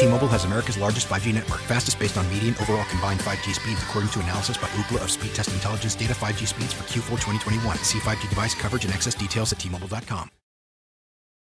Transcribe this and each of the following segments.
T-Mobile has America's largest 5G network, fastest based on median overall combined 5G speeds, according to analysis by Ookla of Speed Test Intelligence data. 5G speeds for Q4 2021. See 5G device coverage and access details at T-Mobile.com.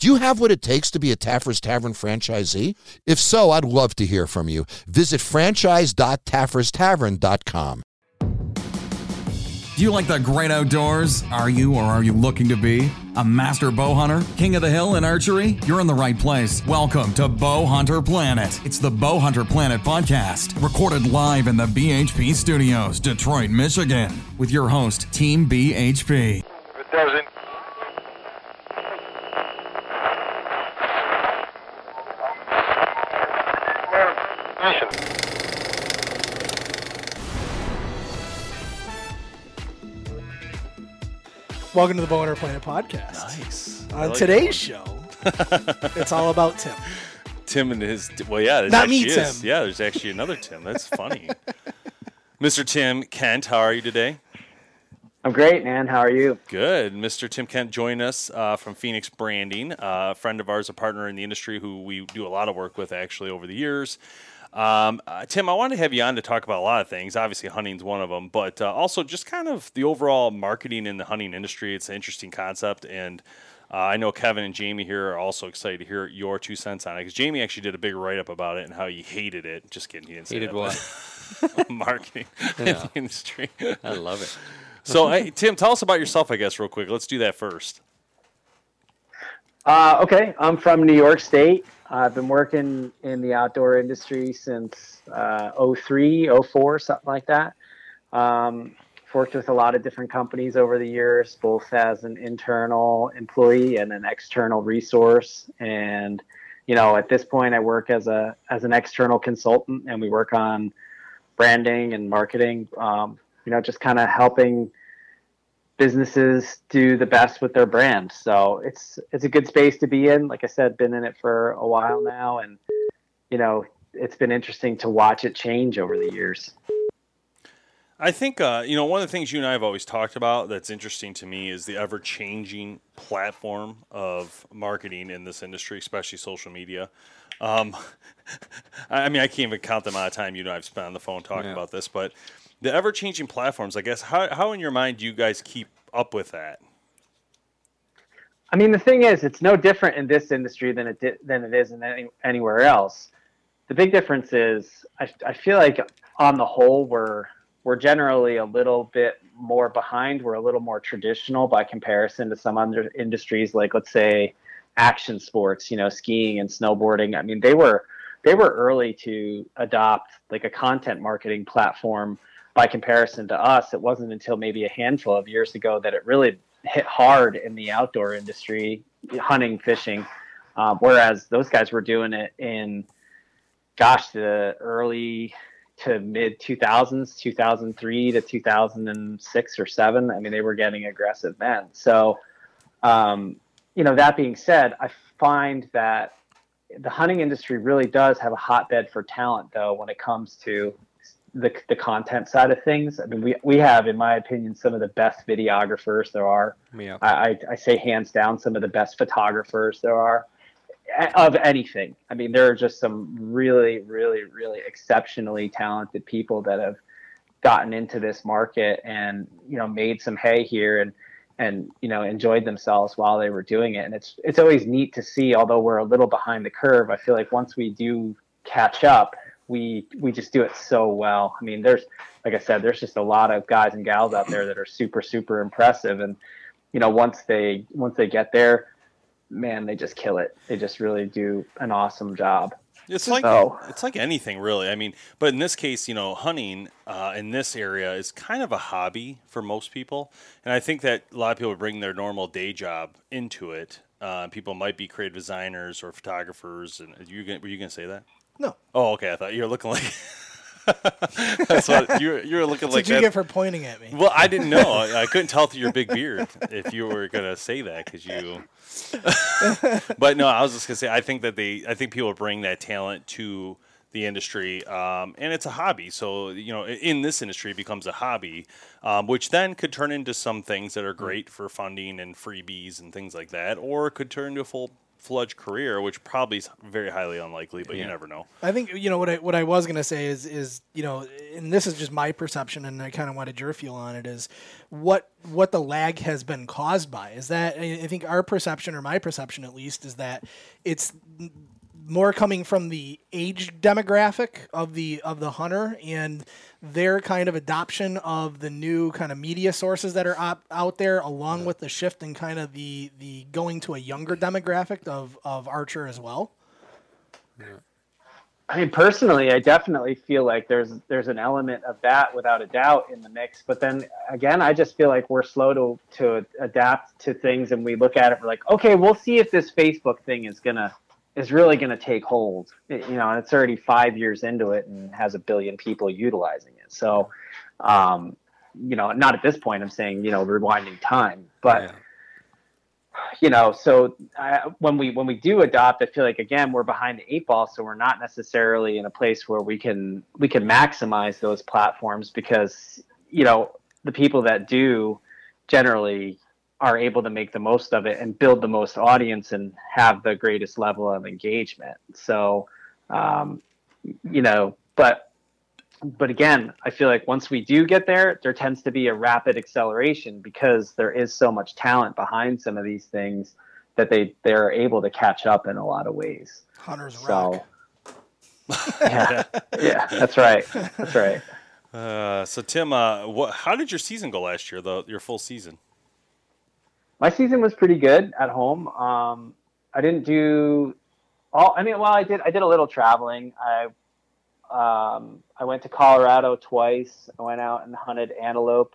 Do you have what it takes to be a Taffer's Tavern franchisee? If so, I'd love to hear from you. Visit franchise.tafferstavern.com. Do you like the great outdoors? Are you or are you looking to be? A master bow hunter? King of the hill in archery? You're in the right place. Welcome to Bow Hunter Planet. It's the Bow Hunter Planet podcast, recorded live in the BHP studios, Detroit, Michigan, with your host, Team BHP. It doesn't. Welcome to the Boner Planet podcast. Nice. On like today's show, it's all about Tim. Tim and his well, yeah, there's Not me, actually is. Tim. Yeah, there's actually another Tim. That's funny. Mr. Tim Kent, how are you today? I'm great, man. How are you? Good. Mr. Tim Kent joined us uh, from Phoenix Branding, uh, a friend of ours, a partner in the industry who we do a lot of work with actually over the years. Um, uh, Tim, I wanted to have you on to talk about a lot of things. Obviously, hunting's one of them, but uh, also just kind of the overall marketing in the hunting industry. It's an interesting concept, and uh, I know Kevin and Jamie here are also excited to hear your two cents on it because Jamie actually did a big write up about it and how he hated it. Just kidding, he didn't say Hated that, what? but marketing in the industry. I love it. So, hey, Tim, tell us about yourself, I guess, real quick. Let's do that first. Uh, okay, I'm from New York State. I've been working in the outdoor industry since uh, 03, 04, something like that. Um, worked with a lot of different companies over the years, both as an internal employee and an external resource. And you know, at this point, I work as a as an external consultant, and we work on branding and marketing. Um, you know, just kind of helping businesses do the best with their brand. So it's it's a good space to be in. Like I said, been in it for a while now, and you know, it's been interesting to watch it change over the years. I think uh, you know one of the things you and I have always talked about that's interesting to me is the ever changing platform of marketing in this industry, especially social media. Um, I I mean, I can't even count the amount of time you and I have spent on the phone talking Yeah. about this, but the ever changing platforms. I guess how how in your mind do you guys keep up with that? I mean, the thing is, it's no different in this industry than it di- than it is in any, anywhere else. The big difference is, I, I feel like on the whole, we're we're generally a little bit more behind. We're a little more traditional by comparison to some other industries, like let's say action sports, you know, skiing and snowboarding. I mean, they were they were early to adopt like a content marketing platform. By comparison to us, it wasn't until maybe a handful of years ago that it really hit hard in the outdoor industry, hunting, fishing. Um, whereas those guys were doing it in, gosh, the early to mid 2000s, 2003 to 2006 or seven. I mean, they were getting aggressive then. So, um, you know, that being said, I find that the hunting industry really does have a hotbed for talent, though, when it comes to the, the content side of things. I mean, we, we have, in my opinion, some of the best videographers there are. Yeah. I, I, I say hands down some of the best photographers there are of anything. I mean, there are just some really, really, really exceptionally talented people that have gotten into this market and you know made some hay here and and you know enjoyed themselves while they were doing it. And it's it's always neat to see. Although we're a little behind the curve, I feel like once we do catch up, we we just do it so well. I mean, there's like I said, there's just a lot of guys and gals out there that are super super impressive and you know once they once they get there man they just kill it they just really do an awesome job It's like So- it's like anything really. I mean, but in this case, you know, hunting uh, in this area is kind of a hobby for most people, and I think that a lot of people bring their normal day job into it. Uh, people might be creative designers or photographers, and you gonna, were you going to say that? No. Oh, okay. I thought you were looking like. That's what you were, you were looking like did you get for pointing at me? Well, I didn't know. I, I couldn't tell through your big beard if you were gonna say that because you. but no, I was just gonna say I think that they I think people bring that talent to the industry, um, and it's a hobby. So you know, in this industry, it becomes a hobby, um, which then could turn into some things that are great for funding and freebies and things like that, or it could turn into a full fledged career, which probably is very highly unlikely. But you never know. I think you know what I what I was gonna say is is you know, and this is just my perception, and I kind of wanted your feel on it. Is what what the lag has been caused by? Is that I I think our perception, or my perception at least, is that it's n- more coming from the age demographic of the of the hunter and their kind of adoption of the new kind of media sources that are op- out there along with the shift in kind of the the going to a younger demographic of of archer as well I mean, personally, I definitely feel like there's there's an element of that without a doubt in the mix. But then again, I just feel like we're slow to to adapt to things, and we look at it. We're like, okay, we'll see if this Facebook thing is gonna is really gonna take hold. It- you know, and it's already five years into it and has a billion people utilizing it. So, um, you know, not at this point. I'm saying you know rewinding time, but you know so I, when we when we do adopt i feel like again we're behind the eight ball so we're not necessarily in a place where we can we can maximize those platforms because you know the people that do generally are able to make the most of it and build the most audience and have the greatest level of engagement so um, you know but but again, I feel like once we do get there, there tends to be a rapid acceleration because there is so much talent behind some of these things that they they're able to catch up in a lot of ways. hunters rock yeah, yeah, that's right, that's right. Uh, so Tim, uh, what? How did your season go last year? The your full season? My season was pretty good at home. Um, I didn't do all. I mean, well, I did. I did a little traveling. I um, I went to Colorado twice. I went out and hunted antelope.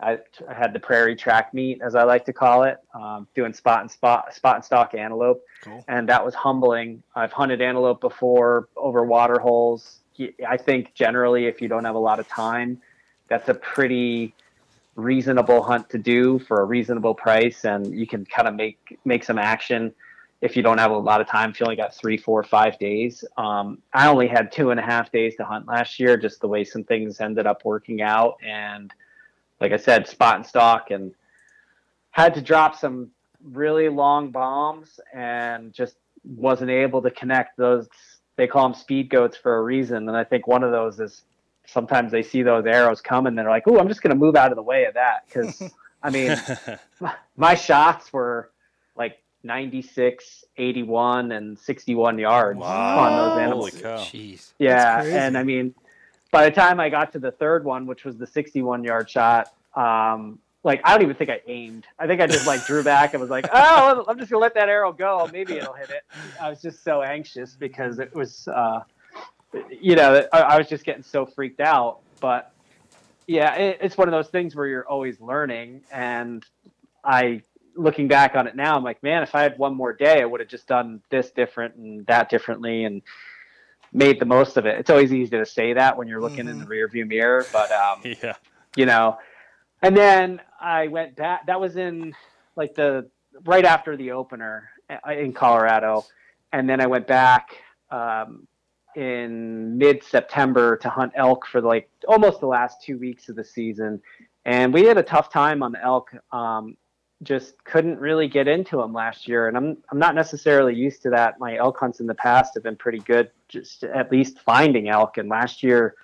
I, I had the prairie track meet, as I like to call it, um, doing spot and spot, spot and stock antelope, Cool. and that was humbling. I've hunted antelope before over water holes. I think generally, if you don't have a lot of time, that's a pretty reasonable hunt to do for a reasonable price, and you can kind of make make some action if you don't have a lot of time. If you only got three, four, five days, um, I only had two and a half days to hunt last year, just the way some things ended up working out, and like I said, spot and stock, and had to drop some really long bombs, and just wasn't able to connect those. They call them speed goats for a reason, and I think one of those is sometimes they see those arrows coming, they're like, "Oh, I'm just going to move out of the way of that," because I mean, my shots were like 96, 81, and 61 yards on those Holy animals. cow! Jeez. Yeah, and I mean, by the time I got to the third one, which was the 61 yard shot, um, like I don't even think I aimed. I think I just like drew back and was like, "Oh, I'm just gonna let that arrow go. Maybe it'll hit it." I was just so anxious because it was, uh, you know, I, I was just getting so freaked out. But yeah, it, it's one of those things where you're always learning, and I. Looking back on it now, I'm like, man, if I had one more day, I would have just done this different and that differently, and made the most of it. It's always easy to say that when you're looking in the rearview mirror, but um, Yeah. you know. And then I went back. That was in like the right after the opener uh, in Colorado, and then I went back um, in mid September to hunt elk for like almost the last two weeks of the season, and we had a tough time on the elk. Um, just couldn't really get into them last year, and I'm I'm not necessarily used to that. My elk hunts in the past have been pretty good, just at least finding elk. And last year,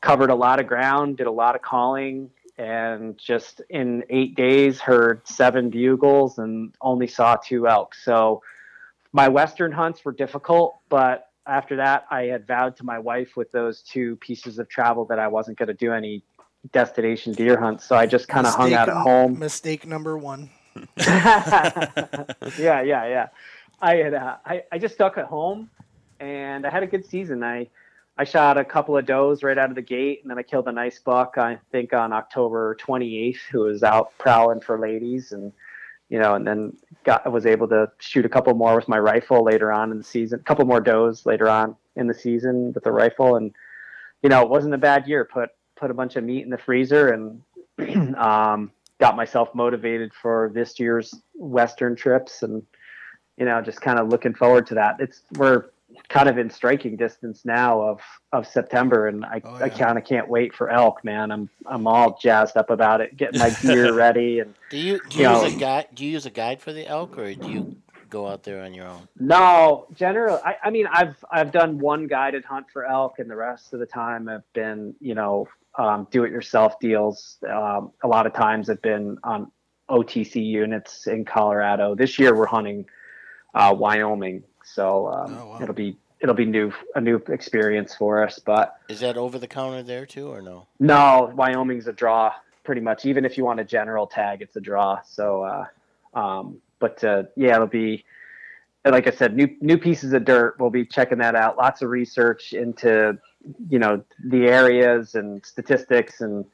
covered a lot of ground, did a lot of calling, and just in eight days heard seven bugles and only saw two elk. So my western hunts were difficult, but after that, I had vowed to my wife with those two pieces of travel that I wasn't going to do any destination deer hunts. So I just kind of hung out at home. Mistake number one. yeah, yeah, yeah. I had uh, I, I just stuck at home and I had a good season. I I shot a couple of does right out of the gate, and then I killed a nice buck. I think on October 28th, who was out prowling for ladies, and you know, and then got was able to shoot a couple more with my rifle later on in the season. A couple more does later on in the season with the rifle, and you know, it wasn't a bad year. Put put a bunch of meat in the freezer and um, got myself motivated for this year's Western trips, and you know, just kind of looking forward to that. It's we're kind of in striking distance now of of September, and I, Oh, I kind of can't wait for elk, man. I'm I'm all jazzed up about it, getting my gear ready, and Do you do you Yeah. use a guide? Do you use a guide for the elk, or do you go out there on your own? No, generally, I, I mean, I've I've done one guided hunt for elk, and the rest of the time have been, you know, um, do-it-yourself deals. Um, a lot of times have been on OTC units in Colorado. This year we're hunting uh, Wyoming, so um, Oh, wow. it'll be it'll be new a new experience for us. But Is that over the counter there too, or no? no, Wyoming's a draw pretty much. Even if you want a general tag, it's a draw. So, uh, um, but uh, yeah, it'll be like I said, new new pieces of dirt. We'll be checking that out. Lots of research into you know the areas and statistics and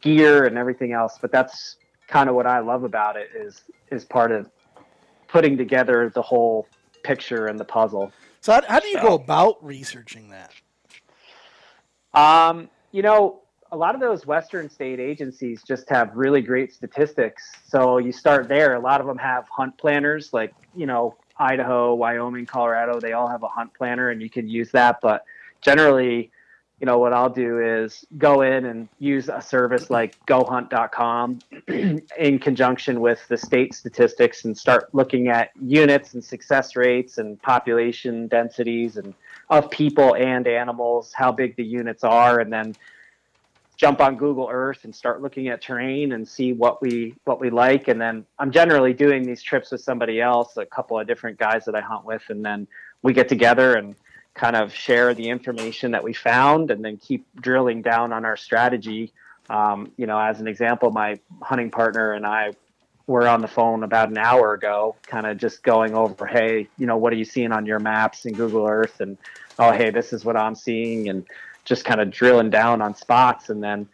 gear and everything else. But that's kind of what I love about it is is part of putting together the whole picture and the puzzle. So how, how do you go about researching that? Um, you know, a lot of those Western state agencies just have really great statistics. So you start there. A lot of them have hunt planners, like, you know, Idaho, Wyoming, Colorado, they all have a hunt planner and you can use that. But generally, you know, what I'll do is go in and use a service like gohunt.com in conjunction with the state statistics and start looking at units and success rates and population densities and of people and animals, how big the units are, and then jump on Google Earth and start looking at terrain and see what we what we like. And then I'm generally doing these trips with somebody else, a couple of different guys that I hunt with, and then we get together and kind of share the information that we found, and then keep drilling down on our strategy. Um, you know, as an example, my hunting partner and I were on the phone about an hour ago, kind of just going over, hey, you know, what are you seeing on your maps and Google Earth, and oh, hey, this is what I'm seeing, and just kind of drilling down on spots, and then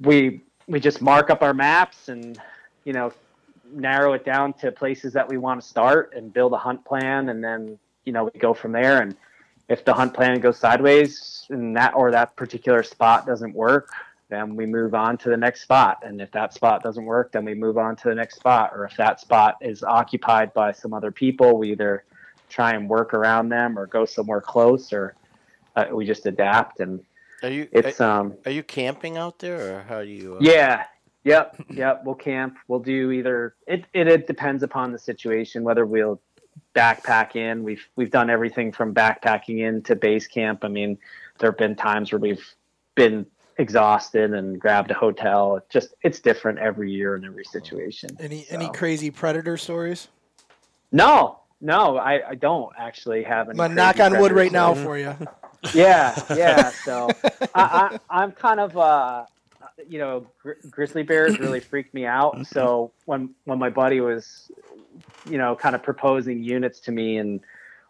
we we just mark up our maps and you know narrow it down to places that we want to start and build a hunt plan, and then you know we go from there. And if the hunt plan goes sideways and that or that particular spot doesn't work, then we move on to the next spot. And if that spot doesn't work, then we move on to the next spot. Or if that spot is occupied by some other people, we either try and work around them or go somewhere close or uh, we just adapt. And Are you it's, are, um, are you camping out there, or how do you? Uh, yeah. Yep. Yep. We'll camp. We'll do either. It, it it depends upon the situation whether we'll backpack in. We've we've done everything from backpacking in to base camp. I mean, there have been times where we've been exhausted and grabbed a hotel. It just it's different every year in every situation. Any any crazy predator stories? No, no, I, I don't actually have any. I'm knock on wood right now for you. yeah, yeah. So I, I, I'm kind of, uh, you know, gri- grizzly bears really freaked me out. So when when my buddy was, you know, kind of proposing units to me in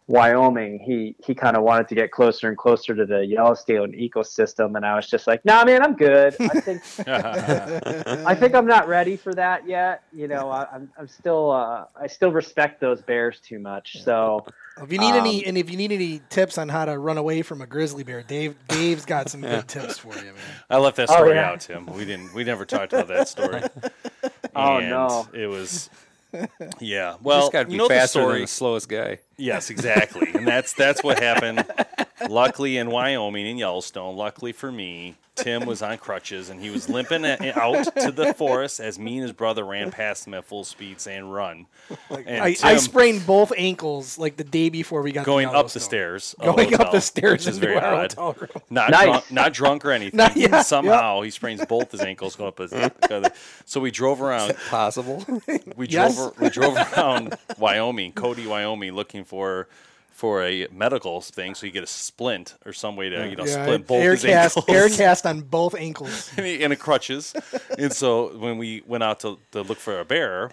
Wyoming, he he kind of wanted to get closer and closer to the Yellowstone ecosystem, and I was just like, Nah, man, I'm good. I think I think I'm not ready for that yet. You know, I, I'm I'm still uh, I still respect those bears too much. So. If you need any Um, and if you need any tips on how to run away from a grizzly bear, Dave Dave's got some good tips for you, man. I left that Oh, story yeah. out, Tim. We didn't. We never talked about that story. Oh, And no. It was. Yeah. Well, got to be you know the faster than story. the slowest guy. Yes, exactly. and that's that's what happened. Luckily in Wyoming in Yellowstone, luckily for me, Tim was on crutches and he was limping out to the forest as me and his brother ran past him at full speed saying run. And I, I sprained both ankles like the day before we got to going up the stairs. Going the up the stairs which is very our odd. Not Nice. drunk, not drunk or anything. Not- yeah, Somehow he sprains both his ankles going up his. So we drove around. Possible. We Yes. drove we drove around Wyoming, Cody, Wyoming, looking for for a medical thing, so you get a splint or some way to you know Yeah, splint both air his cast, ankles air cast on both ankles. and he- and a crutches. and so when we went out to, to look for a bear,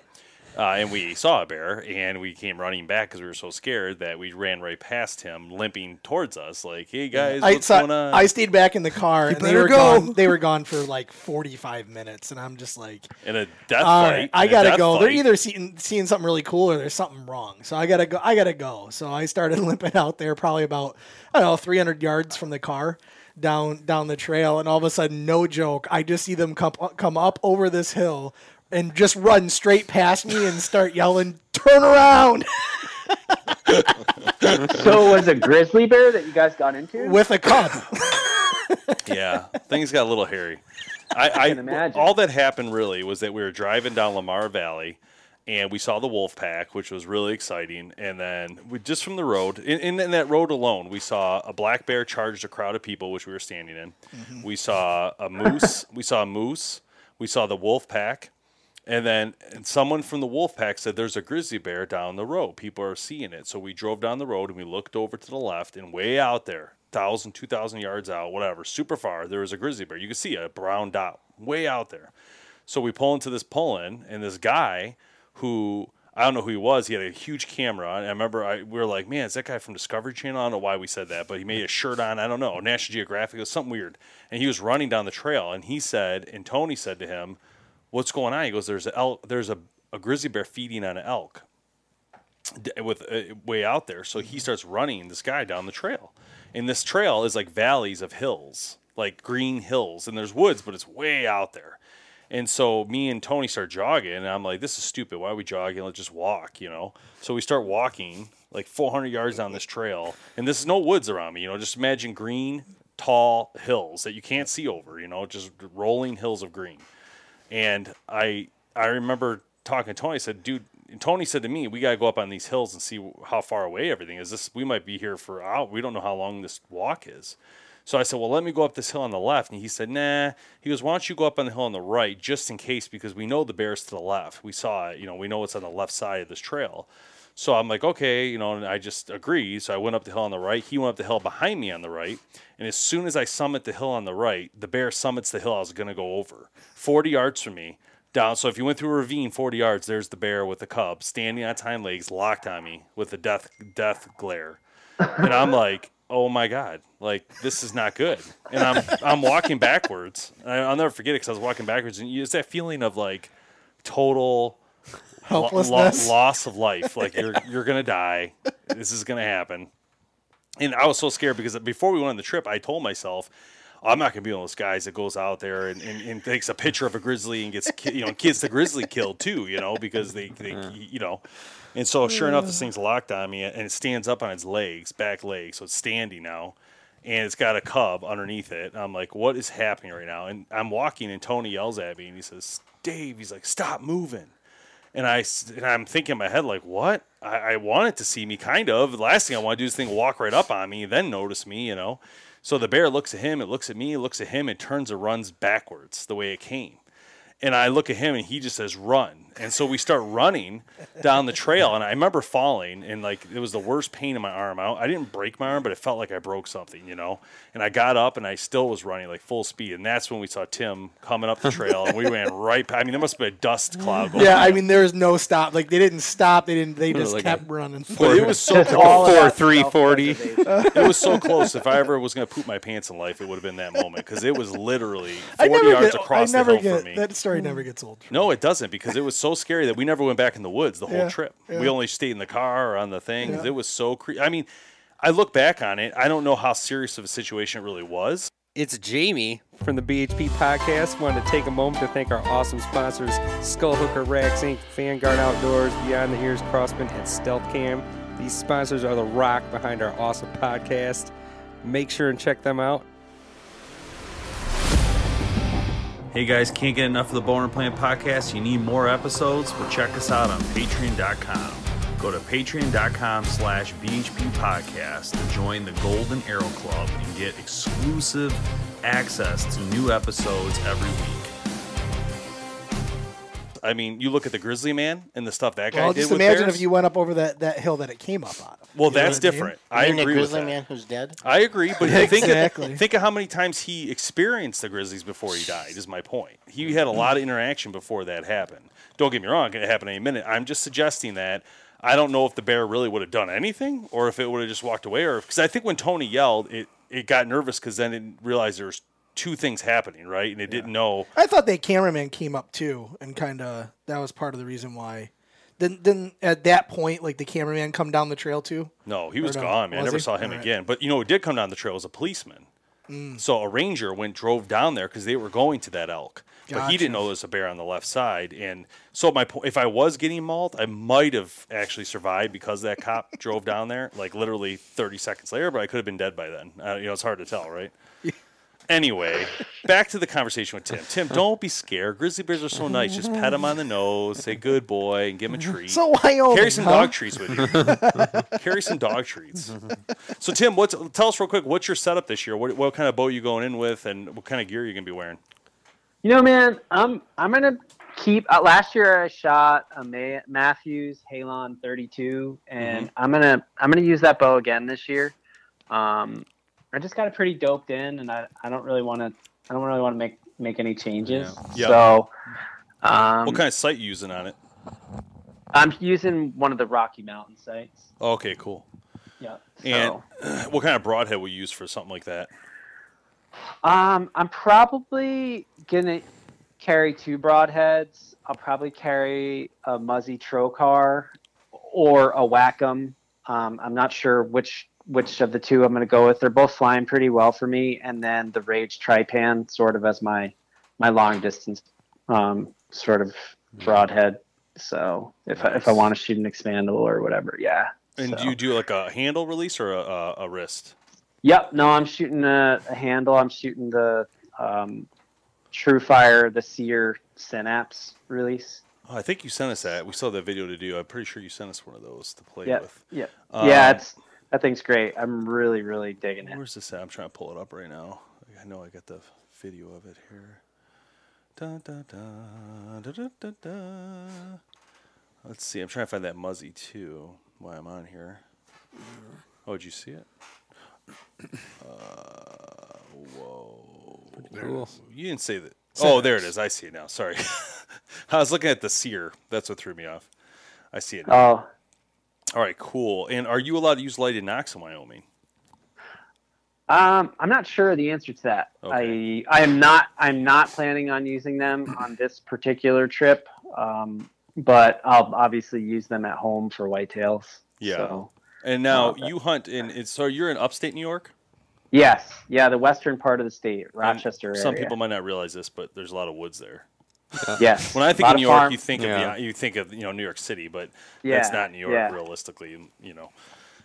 Uh, and we saw a bear, and we came running back because we were so scared that we ran right past him, limping towards us. Like, "Hey guys, I, what's saw- going on?" I stayed back in the car, and they better were go. gone. They were gone for like forty-five minutes, and I'm just like, in a death All fight. I gotta death go. They're either seeing seeing something really cool or there's something wrong. So I gotta go. I gotta go. So I started limping out there, probably about I don't know 300 yards from the car, down down the trail, and all of a sudden, no joke, I just see them come come up over this hill and just run straight past me and start yelling, "Turn around!" So it was a grizzly bear that you guys got into? with a cub. yeah, things got a little hairy. I, I, can imagine. all that happened really was that we were driving down Lamar Valley, and we saw the wolf pack, which was really exciting. And then we just from the road, in, in, in that road alone, we saw a black bear charged a crowd of people, which we were standing in. Mm-hmm. We saw a moose. we saw a moose. We saw the wolf pack. And then and someone from the wolf pack said there's a grizzly bear down the road. People are seeing it. So we drove down the road and we looked over to the left and way out there, 1,000, 2,000 yards out, whatever, super far, there was a grizzly bear. You could see a brown dot way out there. So we pull into this pull in and this guy who I don't know who he was. He had a huge camera. And I remember I, we were like, man, is that guy from Discovery Channel? I don't know why we said that, but he made a shirt on. I don't know. National Geographic. It was something weird. And he was running down the trail. And he said, and Tony said to him, what's going on? He goes, there's a elk, there's a, a grizzly bear feeding on an elk with uh, way out there. So he starts running this guy down the trail. And this trail is like valleys of hills, like green hills. And there's woods, but it's way out there. And so me and Tony start jogging, and I'm like, "This is stupid. Why are we jogging? Let's just walk," you know. So we start walking like 400 yards down this trail, and there's no woods around me. You know, just imagine green, tall hills that you can't see over. You know, just rolling hills of green. And I I remember talking to Tony. I said, "Dude," Tony said to me, "We gotta go up on these hills and see how far away everything is. This we might be here for out. We don't know how long this walk is." So I said, "Well, let me go up this hill on the left." And he said, "Nah." He goes, "Why don't you go up on the hill on the right, just in case, because we know the bear's to the left. We saw it. You know, we know it's on the left side of this trail." So I'm like, okay, you know, and I just agree. So I went up the hill on the right. He went up the hill behind me on the right. And as soon as I summit the hill on the right, the bear summits the hill I was going to go over. 40 yards from me, down. So if you went through a ravine 40 yards, there's the bear with the cub standing on its hind legs, locked on me with the death death glare. And I'm like, oh my god, like this is not good. And I'm I'm walking backwards. I'll never forget it because I was walking backwards, and it's that feeling of like total lo- lo- loss of life. Like you're you're gonna die. This is gonna happen. And I was so scared because before we went on the trip, I told myself. I'm not gonna be one of those guys that goes out there and, and, and takes a picture of a grizzly and gets ki- you know gets the grizzly killed too, you know, because they, they you know. And so sure enough, this thing's locked on me and it stands up on its legs, back legs, so it's standing now, and it's got a cub underneath it. I'm like, what is happening right now? And I'm walking and Tony yells at me and he says, Dave, he's like, stop moving. And I and I'm thinking in my head like, what? I, I want it to see me, kind of. The last thing I want to do is thing walk right up on me, then notice me, you know. So the bear looks at him, it looks at me, it looks at him, it turns and runs backwards the way it came. And I look at him and he just says, run. And so we start running down the trail. And I remember falling and like it was the worst pain in my arm. I, I didn't break my arm, but it felt like I broke something, you know? And I got up and I still was running like full speed. And that's when we saw Tim coming up the trail and we ran right. pa- I mean, there must have been a dust cloud going Yeah, I mean, there was no stop. Like they didn't stop. They didn't. They just like kept running. But it was so Just all of close. that three forty. self-preservation. It was so close. If I ever was going to poop my pants in life, it would have been that moment because it was literally 40 yards get. across I never the hill get for me. that story. Never gets old. No, it doesn't because it was so scary that we never went back in the woods the whole Yeah, trip. yeah. We only stayed in the car or on the thing. 'cause Yeah. It was so cre- I mean, I look back on it. I don't know how serious of a situation it really was. It's Jamie from the BHP podcast. Wanted to take a moment to thank our awesome sponsors Skull Hooker RAXX Inc., Vanguard Outdoors, Beyond the Ears Crosman, and Stealth Cam. These sponsors are the rock behind our awesome podcast. Make sure and check them out. Hey guys, can't get enough of the Bow Hunter Planet podcast? You need more episodes? Well, check us out on patreon.com. Go to patreon.com slash BHP podcast to join the Golden Arrow Club and get exclusive access to new episodes every week. I mean, you look at the Grizzly Man and the stuff that guy Well, did just with imagine bears. if you went up over that, that hill that it came up on. well, You that's what I mean? different. I mean the agree with grizzly that. man who's dead? I agree, but think of, think of how many times he experienced the Grizzlies before he died. Is my point. He had a lot of interaction before that happened. Don't get me wrong; it happened happen any minute. I'm just suggesting that. I don't know if the bear really would have done anything, or if it would have just walked away, or because I think when Tony yelled, it it got nervous because then it realized there was two things happening, right, and it didn't know. I thought that cameraman came up too, and kind of that was part of the reason why. Then, then at that point, like the cameraman come down the trail too. No, he was no? gone, man. I never he? saw him All right. again. But you know, who did come down the trail was a policeman. Mm. So a ranger went drove down there because they were going to that elk, but he didn't know there was a bear on the left side. And so my po- if I was getting mauled, I might have actually survived because that cop drove down there like literally 30 seconds later. But I could have been dead by then. Uh, you know, it's hard to tell, right? Anyway, back to the conversation with Tim. Tim, don't be scared. Grizzly bears are so nice. Just pet him on the nose, say good boy, and give him a treat. So Wyoming, Carry some huh? dog treats with you. Carry some dog treats. So Tim, what's tell us real quick? What's your setup this year? What, what kind of boat you going in with, and what kind of gear you gonna be wearing? You know, man, I'm I'm gonna keep. Uh, last year I shot a Ma- Mathews Halon 32, and I'm gonna I'm gonna use that bow again this year. Um, I just got it pretty doped in, and I, I don't really want to I don't really want to make make any changes. Yeah. So, um, what kind of sight you using on it? I'm using one of the Rocky Mountain sights. Okay, cool. Yeah. And So, what kind of broadhead will you use for something like that? um, I'm probably gonna carry two broadheads. I'll probably carry a Muzzy Trocar or a Wac'em. Um, I'm not sure which which of the two I'm going to go with. They're both flying pretty well for me, and then the Rage Trypan sort of as my my long distance um, sort of broadhead. So if I, if I want to shoot an expandable or whatever, yeah. And So- do you do like a handle release or a, a, a wrist? Yep. No, I'm shooting a, a handle. I'm shooting the um, TruFire, the Sear Synapse release. Oh, I think you sent us that. We saw that video to do. I'm pretty sure you sent us one of those to play Yep. with. Yeah. Um, yeah, it's that thing's great. I'm really, really digging it. Where's this at? I'm trying to pull it up right now. I know I got the video of it here. Da, da, da, da, da, da, da. Let's see. I'm trying to find that Muzzy too. While I'm on here. Oh, did you see it? Uh, whoa. Cool. You didn't say that. Oh, there it is. I see it now. Sorry. I was looking at the seer. That's what threw me off. I see it. Now. Oh, All right, cool. And are you allowed to use lighted nocks in Wyoming? um, I'm not sure the answer to that. I I am not I'm not planning on using them on this particular trip. Um, but I'll obviously use them at home for whitetails. Yeah. So, And now Uh, you hunt in. It's, so you're in upstate New York. yes, yeah, the western part of the state, Rochester Some area. people might not realize this, but there's a lot of woods there. Yes. When I think of of New York, farm- you think Yeah. of the, you think of you know New York City, but Yeah, that's not New York yeah. realistically. You know,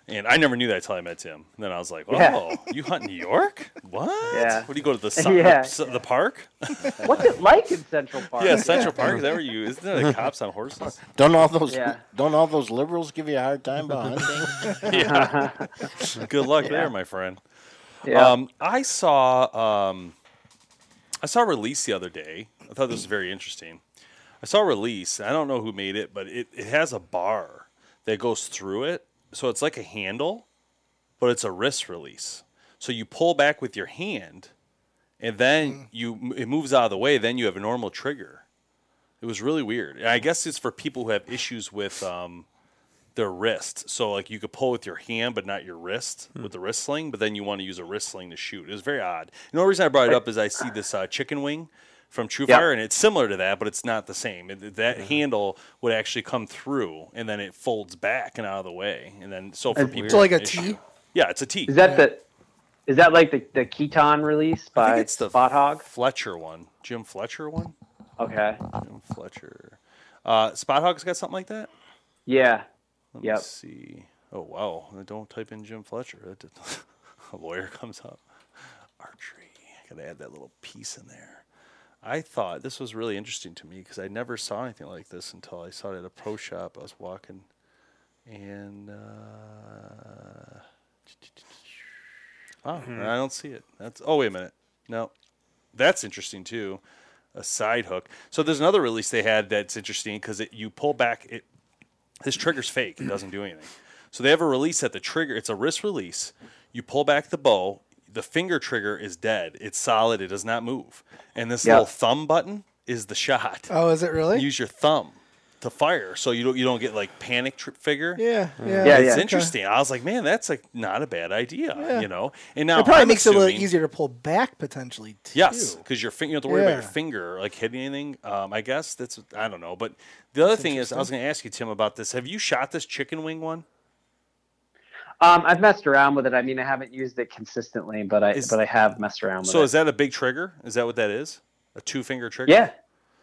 and I never knew that until I met Tim. And then I was like, oh, Yeah. you hunt New York? What? Yeah. What do you go to the su- Yeah. the, the park? What's it like in Central Park? yeah, Central Park. Is that where you? Isn't there the cops on horses? Don't all those Yeah. don't all those liberals give you a hard time about hunting? yeah. Good luck there, my friend. Yeah. Um, I saw um, I saw a release the other day. I thought this was very interesting. I saw a release. I don't know who made it, but it, it has a bar that goes through it. So it's like a handle, but it's a wrist release. So you pull back with your hand, and then you it moves out of the way. Then you have a normal trigger. It was really weird. And I guess it's for people who have issues with um, their wrist. So like you could pull with your hand, but not your wrist with the wrist sling. But then you want to use a wrist sling to shoot. It was very odd. And the only reason I brought it up is I see this uh, chicken wing from True Yeah. Fire, and it's similar to that, but it's not the same. It, that handle would actually come through, and then it folds back and out of the way, and then so for That's people, So like a with issue- T? Yeah, it's a T. Is that the is that like the, the Keton release I by think it's the Spot Hogg? Fletcher one, Jim Fletcher one. Okay. Jim Fletcher. Uh, Spot Hogg's got something like that. Yeah. Let me see. Oh wow! Don't type in Jim Fletcher. A lawyer comes up. Archery. I gotta add that little piece in there. I thought this was really interesting to me because I never saw anything like this until I saw it at a pro shop. I was walking, and uh, oh, I don't see it. That's oh wait a minute. No, that's interesting too. a side hook. So there's another release they had that's interesting because you pull back it. This trigger's fake; it doesn't do anything. So they have a release at the trigger. It's a wrist release. You pull back the bow. The finger trigger is dead. It's solid. It does not move. And this Yeah. little thumb button is the shot. Oh, is it really? Use your thumb to fire, so you don't you don't get like panic trip figure. Yeah, yeah. Yeah, it's yeah. interesting. I was like, man, that's like not a bad idea, Yeah. you know. And now it probably I'm makes it a little easier to pull back potentially. Too. Yes, because your finger, you don't have to worry about your finger like hitting anything. Um, I guess that's I don't know. But the other thing is, I was going to ask you, Tim, about this. Have you shot this chicken wing one? Um, I've messed around with it. I mean, I haven't used it consistently, but I Is- but I have messed around with it. So is that a big trigger? Is that what that is? A two finger trigger? yeah,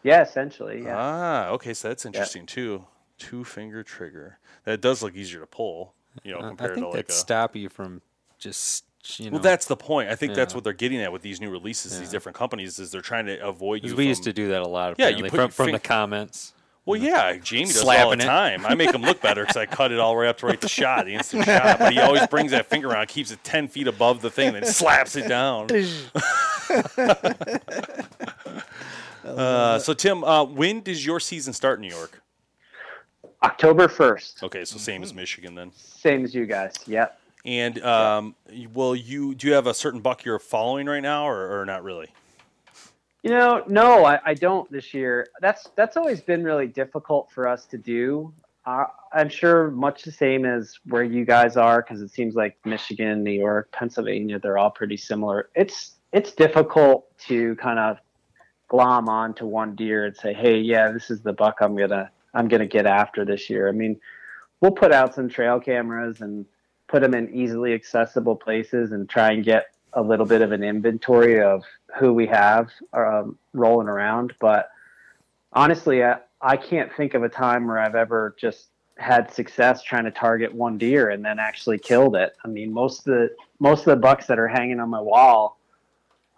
yeah, essentially, yeah. Ah, okay. So that's interesting too. Two finger trigger. That does look easier to pull. You know, Uh, I compared think to like that a. stop you from just you know. well, that's the point. I think that's what they're getting at with these new releases. These different companies is they're trying to avoid you. 'cause we used to do that a lot. Yeah, you put from, your from the comments. Well, yeah, Jamie does all Slapping the it. time. I make him look better because I cut it all the way up to right the shot, the instant shot. But he always brings that finger around, keeps it ten feet above the thing, and then slaps it down. uh, so Tim, uh, when does your season start in New York? October first, Okay, so same as Michigan then. same as you guys. Yep. And um, will you do you have a certain buck you're following right now, or, or not really? You know, no, I, I don't this year. That's that's always been really difficult for us to do. Uh, I'm sure much the same as where you guys are, because it seems like Michigan, New York, Pennsylvania, they're all pretty similar. It's it's difficult to kind of glom onto one deer and say, hey, yeah, this is the buck I'm gonna I'm gonna get after this year. I mean, we'll put out some trail cameras and put them in easily accessible places and try and get a little bit of an inventory of who we have um, rolling around. But honestly, I, I can't think of a time where I've ever just had success trying to target one deer and then actually killed it. I mean, most of the most of the bucks that are hanging on my wall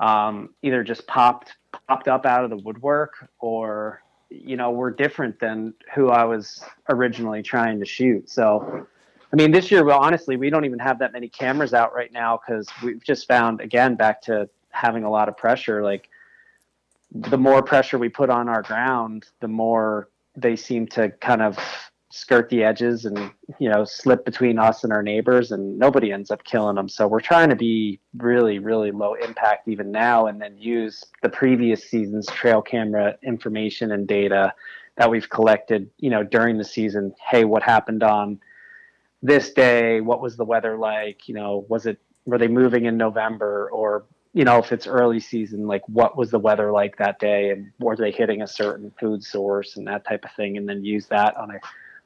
um, either just popped popped up out of the woodwork or you know were different than who I was originally trying to shoot. So I mean, this year, well, honestly, we don't even have that many cameras out right now because we've just found, again, back to having a lot of pressure. Like, the more pressure we put on our ground, the more they seem to kind of skirt the edges and, you know, slip between us and our neighbors, and nobody ends up killing them. So we're trying to be really, really low impact even now and then use the previous season's trail camera information and data that we've collected, you know, during the season. Hey, what happened on this day? What was the weather like? You know was it were they moving in november? Or you know if it's early season like what was the weather like that day? And were they hitting a certain food source and that type of thing? And then use that on a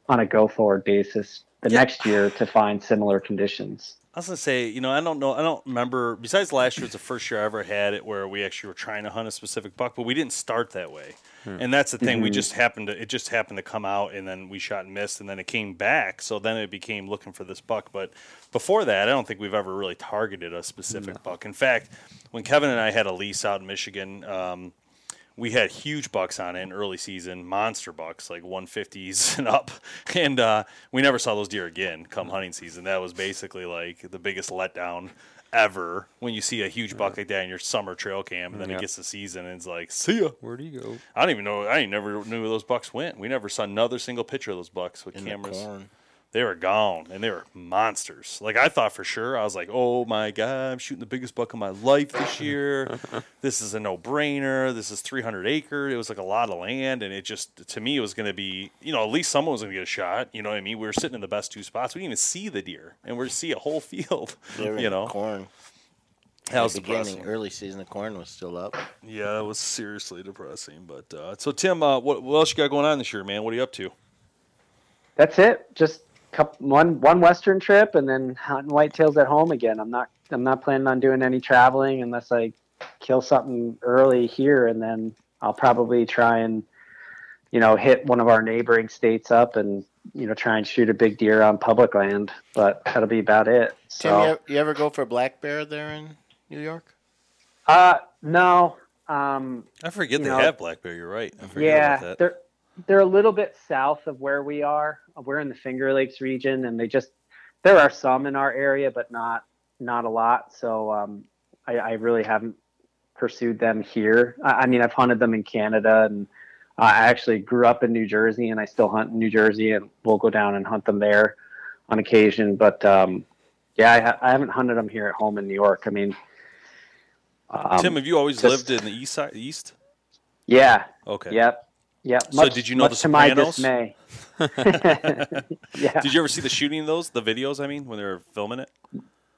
on a go forward basis the next year to find similar conditions I was gonna say, you know, I don't know, I don't remember. Besides last year, it's the first year I ever had it where we actually were trying to hunt a specific buck, but we didn't start that way. And that's the thing. We Mhm. just happened to, it just happened to come out, and then we shot and missed, and then it came back. So then it became looking for this buck. But before that, I don't think we've ever really targeted a specific buck. In fact, when Kevin and I had a lease out in Michigan, um, we had huge bucks on it in early season, monster bucks, like 150s and up. And uh, we never saw those deer again come hunting season. That was basically like the biggest letdown ever when you see a huge buck like that in your summer trail cam and then Yeah. it gets the season and it's like, see ya. Where do you go? I don't even know. I ain't never knew where those bucks went. We never saw another single picture of those bucks with In cameras. Corn. They were gone and they were monsters. Like I thought for sure. I was like, oh my god, I'm shooting the biggest buck of my life this year. this is a no brainer. This is 300 acre. It was like a lot of land, and it just to me it was going to be, you know, at least someone was going to get a shot. You know what I mean? We were sitting in the best two spots. We didn't even see the deer, and we're to see a whole field. They were you know, corn. That was the beginning, depressing. early season, the corn was still up. Yeah, it was seriously depressing. But uh, so Tim, uh, what, what else you got going on this year, man? What are you up to? that's it just couple, one one western trip and then hunting whitetails at home again i'm not i'm not planning on doing any traveling unless i kill something early here and then i'll probably try and you know hit one of our neighboring states up and you know try and shoot a big deer on public land but that'll be about it Tim, you, ever, you ever go for black bear there in New York? uh no um I forget they know, have black bear. You're right. I forget yeah, about that. they're they're a little bit south of where we are. We're in the Finger Lakes region, and they just there are some in our area, but not not a lot. So um, I, I really haven't pursued them here. I, I mean, I've hunted them in Canada, and uh, I actually grew up in New Jersey, and I still hunt in New Jersey, and we'll go down and hunt them there on occasion. But um, yeah, I, ha- I haven't hunted them here at home in New York. I mean, um, Tim, have you always just- lived in the east side? East? Yeah. Okay. Yep. So Much- did you know the to my Sopranos? dismay? yeah. Did you ever see the shooting of those, the videos? I mean, when they were filming it.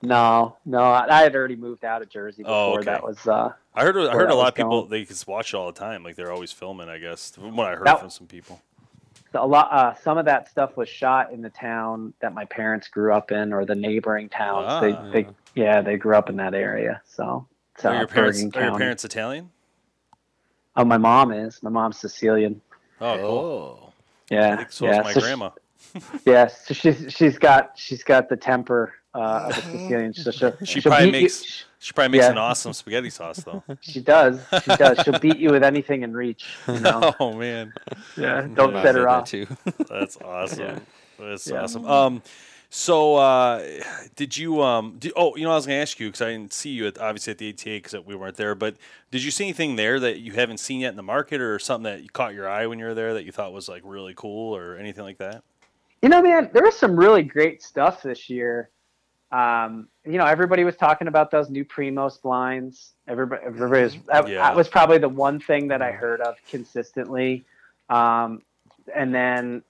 No, no, I I had already moved out of Jersey before Oh, okay. that was. Uh, I heard. I heard a lot of people going. they just watch it all the time. Like they're always filming. I guess from what I heard That- from some people. So a lot. Uh, some of that stuff was shot in the town that my parents grew up in, or the neighboring towns. Ah. they, they, yeah, they grew up in that area. So, so Are your parents? Are your parents Italian? Oh, my mom is. My mom's Sicilian. Oh, cool. Yeah, I think so yeah. is my so she- grandma. yeah, so she's she's got she's got the temper uh, of a Sicilian. So she'll, She she'll probably beat you- makes. She probably makes Yeah. an awesome spaghetti sauce, though. She does. She does. She'll beat you with anything in reach. You know? oh man. Yeah, don't set her off. That's awesome. That's Yeah. awesome. Um, so uh, did you? Um, did, oh, you know, I was going to ask you because I didn't see you at obviously at the ATA because we weren't there. But did you see anything there that you haven't seen yet in the market, or something that caught your eye when you were there that you thought was like really cool, or anything like that? You know, man, there was some really great stuff this year. Um, you know, everybody was talking about those new Primos blinds. Everybody, everybody was, that, Yeah. that was probably the one thing that I heard of consistently. Um, and then,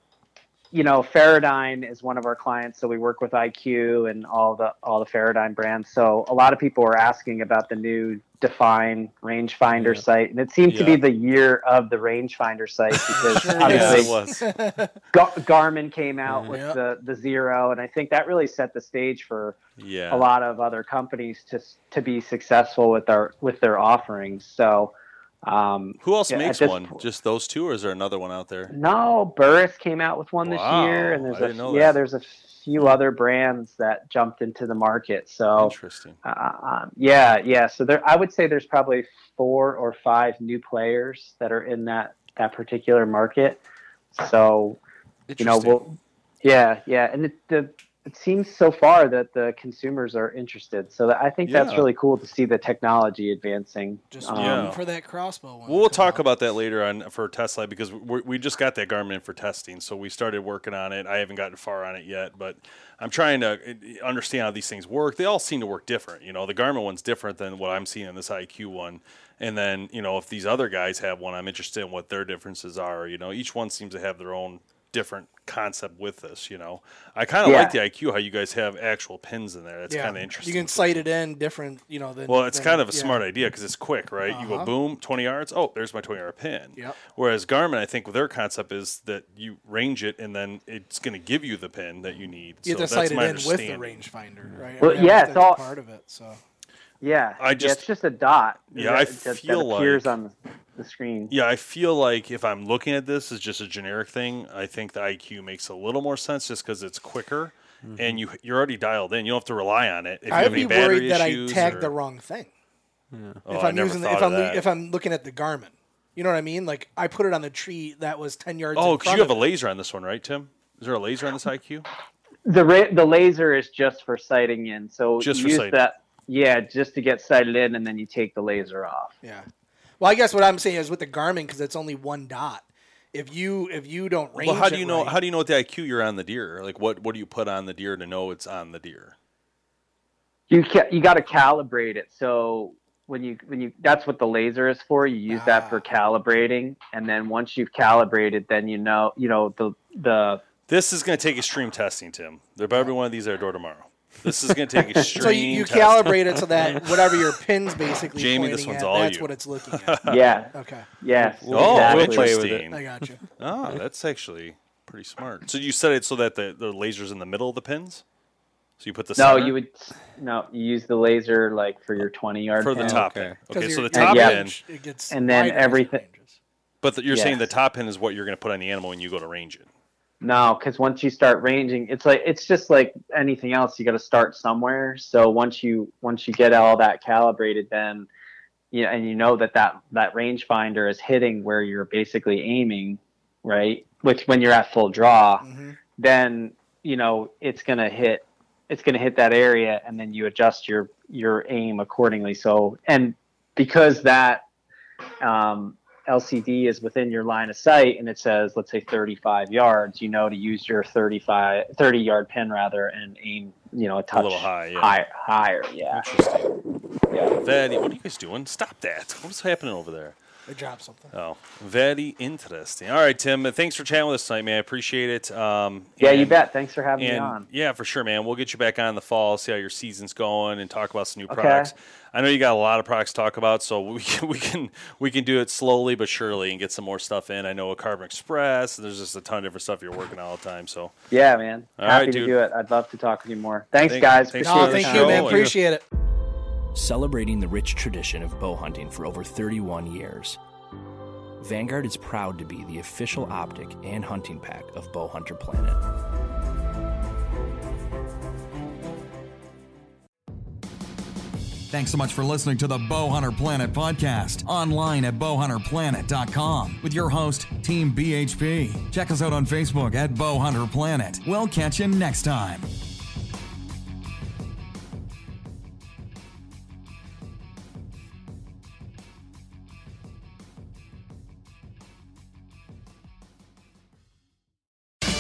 you know, Feradyne is one of our clients, so we work with IQ and all the all the Feradyne brands. So a lot of people were asking about the new Define rangefinder sight, and it seemed to be the year of the rangefinder sight because obviously is. it was. Gar- Garmin came out mm-hmm. with Yep. the the Xero, and I think that really set the stage for Yeah. a lot of other companies to to be successful with our with their offerings. So, um, Who else makes this one? po- Just those two, or is there another one out there? No, Burris came out with one this Wow, year, and there's a yeah, that. there's a few other brands that jumped into the market. So, Interesting. uh, um, yeah, yeah. So there, I would say there's probably four or five new players that are in that that particular market. So, you know, we'll, yeah, yeah, and it, the it seems so far that the consumers are interested. So that, I think that's really cool to see the technology advancing. Just Um, Yeah. for that crossbow one. Well, we'll talk about that later on for testlab because we we just got that Garmin in for testing, so we started working on it. I haven't gotten far on it yet, but I'm trying to uh, understand how these things work. They all seem to work different. You know, the Garmin one's different than what I'm seeing in this IQ one, and then you know if these other guys have one, I'm interested in what their differences are. You know, each one seems to have their own different concept with this. You know, I kind of Yeah. like the IQ how you guys have actual pins in there. That's kind of interesting. You can sight it in different, you know. Than, Well, it's than- kind of a yeah. smart idea because it's quick, right? You go Uh-huh. boom, 20 yards. Oh, there's my 20 yard pin. Yep. Whereas Garmin, I think their concept is that you range it and then it's going to give you the pin that you need. You so have to that's sight it my in with the understanding. rangefinder, right? Well, I mean, yeah, it's all- part of it. So Yeah, I yeah, just- it's just a dot. Yeah, that, I that- that feel appears like- on the, the screen. Yeah, I feel like if I'm looking at this as just a generic thing, I think the IQ makes a little more sense just because it's quicker and you you're already dialed in. You don't have to rely on it. If you have I'd any be battery worried that I tagged or- the wrong thing. Oh, if I I'm never using the, if I'm that. if I'm looking at the Garmin, you know what I mean? Like I put it on the tree that was ten yards. Oh, because you have a laser on this one, right, Tim? Is there a laser on this IQ? The ra- the laser is just for sighting in. So Just you for use sighting. that. Yeah, just to get sighted in, and then you take the laser off. Yeah. Well, I guess what I'm saying is with the Garmin because it's only one dot. If you if you don't range Well, how do it you know? right- How do you know with the IQ you're on the deer? Like, what what do you put on the deer to know it's on the deer? You ca- you got to calibrate it. So when you when you that's what the laser is for. You use that for ah. calibrating, and then once you've calibrated, then you know you know the the This is going to take extreme testing, Tim. There better be one of these at our door tomorrow. This is going to take extreme. so you, you calibrate it so that whatever your pin's basically Jamie, pointing this one's at, all that's you. what it's looking at. yeah Okay. Yeah. Oh, exactly. interesting. I got you. Ah, that's actually pretty smart. So you set it so that the, the laser's in the middle of the pins. So you put the No, center you would no. You use the laser like for your twenty yard for the top okay. pin. 'Cause Okay, so the top yeah. pin. range, it gets And then wider as it everything- But the, you're saying the top pin is what you're going to put on the animal when you go to range it. No, because once you start ranging, it's like it's just like anything else. You got to start somewhere. So once you once you get all that calibrated, then you know, and you know that that that rangefinder is hitting where you're basically aiming, right? Which when you're at full draw, Mhm. then you know it's gonna hit it's gonna hit that area, and then you adjust your your aim accordingly. So and because that um, LCD is within your line of sight and it says, let's say 35 yards, you know to use your 35, 30 yard pin rather and aim, you know, a touch little high, yeah. higher, higher, yeah. Very. What are you guys doing? Stop that. What is happening over there? I dropped something. Oh, very interesting. All right, Tim. Thanks for chatting with us tonight, man. I appreciate it. Um, Yeah, you bet. Thanks for having me on. yeah, for sure, man. We'll get you back on in the fall, see how your season's going, and talk about some new Okay. products. I know you got a lot of products to talk about, so we can we can we can do it slowly but surely and get some more stuff in. I know a Carbon Express. There's just a ton of different stuff you're working on all the time. So Yeah, man. All Happy right, to dude. do it. I'd love to talk with you more. Thanks, Thank- guys. thanks Appreciate for Thank you, man. show. Appreciate it. Celebrating the rich tradition of bow hunting for over 31 years, Vanguard is proud to be the official optic and hunting pack of Bowhunter Planet. Thanks so much for listening to the Bowhunter Planet podcast online at bowhunterplanet.com with your host, Team BHP. Check us out on Facebook at Bowhunter Planet. We'll catch you next time.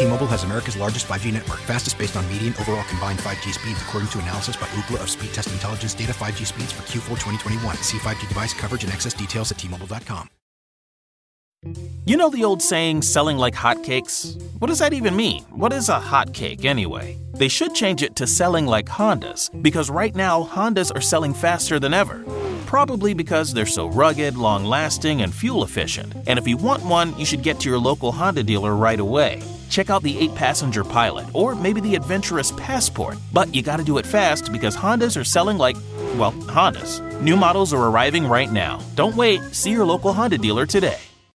T-Mobile has America's largest 5G network, fastest based on median overall combined 5G speeds, according to analysis by Ookla of Speedtest Intelligence data. 5G speeds for Q4 2021. See 5G device coverage and access details at T-Mobile.com. You know the old saying, selling like hotcakes? What does that even mean? What is a hotcake anyway? They should change it to selling like Hondas, because right now, Hondas are selling faster than ever. Probably because they're so rugged, long lasting, and fuel efficient. And if you want one, you should get to your local Honda dealer right away. Check out the 8 passenger Pilot, or maybe the adventurous Passport. But you gotta do it fast because Hondas are selling like, well, Hondas. New models are arriving right now. Don't wait, see your local Honda dealer today.